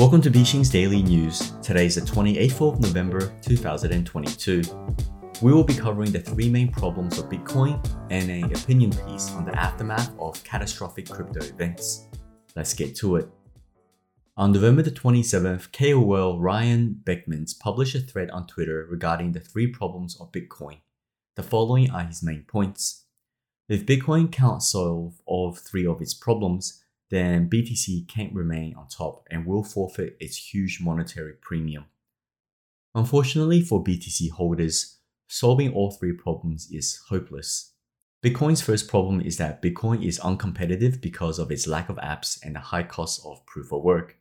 Welcome to Bixin's Daily News. Today is the 28th of November 2022. We will be covering the three main problems of Bitcoin and an opinion piece on the aftermath of catastrophic crypto events. Let's get to it. On November the 27th, KOL Ryan Berckmans published a thread on Twitter regarding the three problems of Bitcoin. The following are his main points. If Bitcoin can't solve all three of its problems, then BTC can't remain on top and will forfeit its huge monetary premium. Unfortunately for BTC holders, solving all three problems is hopeless. Bitcoin's first problem is that Bitcoin is uncompetitive because of its lack of apps and the high cost of proof of work.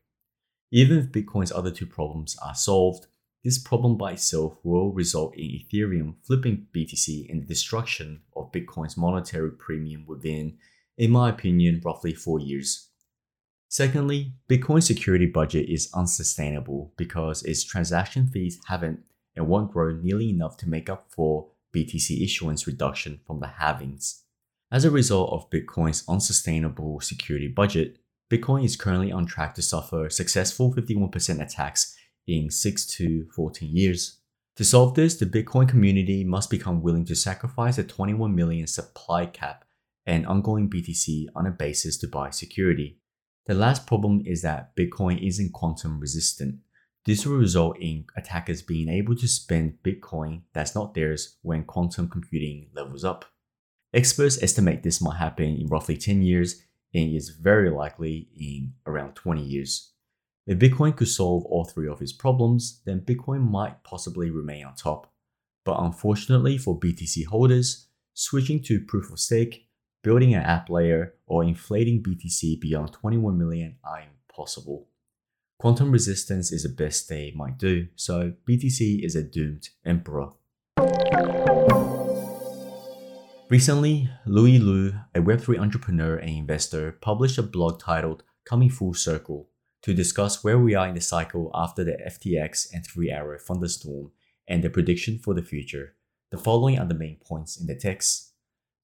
Even if Bitcoin's other two problems are solved, this problem by itself will result in Ethereum flipping BTC and the destruction of Bitcoin's monetary premium within in my opinion, roughly four years. Secondly, Bitcoin's security budget is unsustainable because its transaction fees haven't and won't grow nearly enough to make up for BTC issuance reduction from the halvings. As a result of Bitcoin's unsustainable security budget, Bitcoin is currently on track to suffer successful 51% attacks in 6 to 14 years. To solve this, the Bitcoin community must become willing to sacrifice a 21 million supply cap and ongoing BTC on a basis to buy security. The last problem is that Bitcoin isn't quantum resistant. This will result in attackers being able to spend Bitcoin that's not theirs when quantum computing levels up. Experts estimate this might happen in roughly 10 years and is very likely in around 20 years. If Bitcoin could solve all three of its problems, then Bitcoin might possibly remain on top. But unfortunately for BTC holders, switching to proof of stake building an app layer, or inflating BTC beyond 21 million are impossible. Quantum resistance is the best they might do, so BTC is a doomed emperor. Recently, Louis Liu, a Web3 entrepreneur and investor, published a blog titled Coming Full Circle to discuss where we are in the cycle after the FTX and 3 Arrow thunderstorm and the prediction for the future. The following are the main points in the text.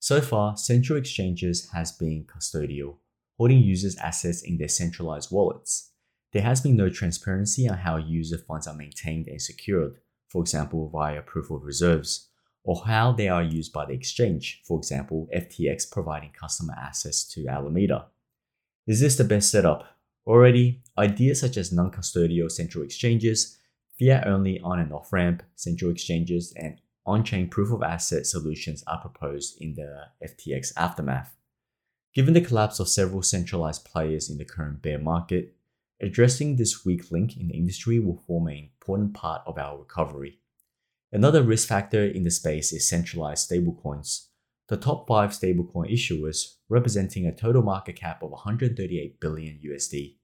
So far, central exchanges has been custodial, holding users' assets in their centralized wallets. There has been no transparency on how user funds are maintained and secured, for example, via proof of reserves, or how they are used by the exchange, for example, FTX providing customer access to Alameda. Is this the best setup? Already, ideas such as non custodial central exchanges, fiat only on and off ramp central exchanges, and on-chain proof of asset solutions are proposed in the FTX aftermath. Given the collapse of several centralized players in the current bear market, addressing this weak link in the industry will form an important part of our recovery. Another risk factor in the space is centralized stablecoins. The top 5 stablecoin issuers representing a total market cap of 138 billion USD.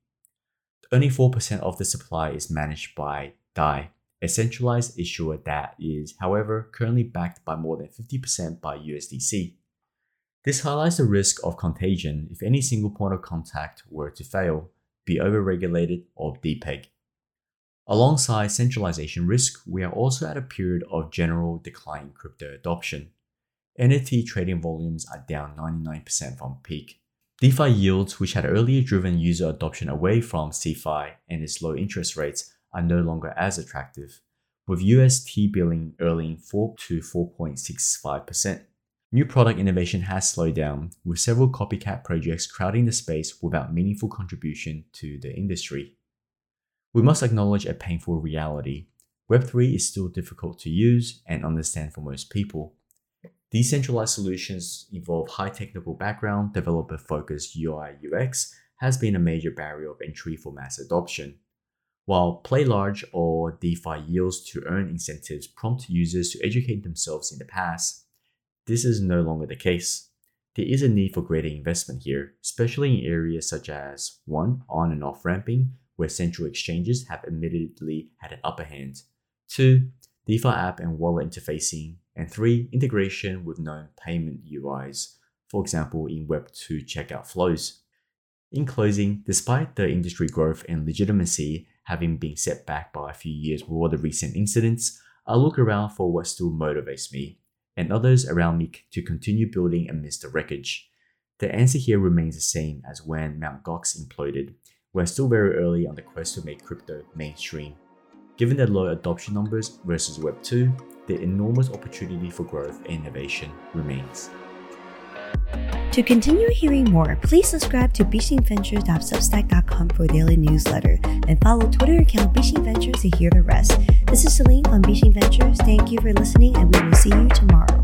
Only 4% of the supply is managed by DAI, a centralized issuer that is, however, currently backed by more than 50% by USDC. This highlights the risk of contagion if any single point of contact were to fail, be overregulated, or depeg. Alongside centralization risk, we are also at a period of general decline in crypto adoption. NFT trading volumes are down 99% from peak. DeFi yields, which had earlier driven user adoption away from CeFi and its low interest rates, are no longer as attractive, with US T-billing earning 4 to 4.65%. New product innovation has slowed down, with several copycat projects crowding the space without meaningful contribution to the industry. We must acknowledge a painful reality. Web3 is still difficult to use and understand for most people. Decentralized solutions involve high technical background, developer focused UI UX has been a major barrier of entry for mass adoption. While Play Large or DeFi yields to earn incentives prompt users to educate themselves in the past, this is no longer the case. There is a need for greater investment here, especially in areas such as 1. On and off ramping, where central exchanges have admittedly had an upper hand, 2. DeFi app and wallet interfacing, and 3. Integration with known payment UIs, for example, in Web2 checkout flows. In closing, despite the industry growth and legitimacy, having been set back by a few years with all the recent incidents, I look around for what still motivates me and others around me to continue building amidst the wreckage. The answer here remains the same as when Mt. Gox imploded. we're still very early on the quest to make crypto mainstream. Given the low adoption numbers versus Web 2, the enormous opportunity for growth and innovation remains. To continue hearing more, please subscribe to bixinventures.substack.com for daily newsletter and follow Twitter account Bixin Ventures to hear the rest. This is Celine from Bixin Ventures. Thank you for listening and we will see you tomorrow.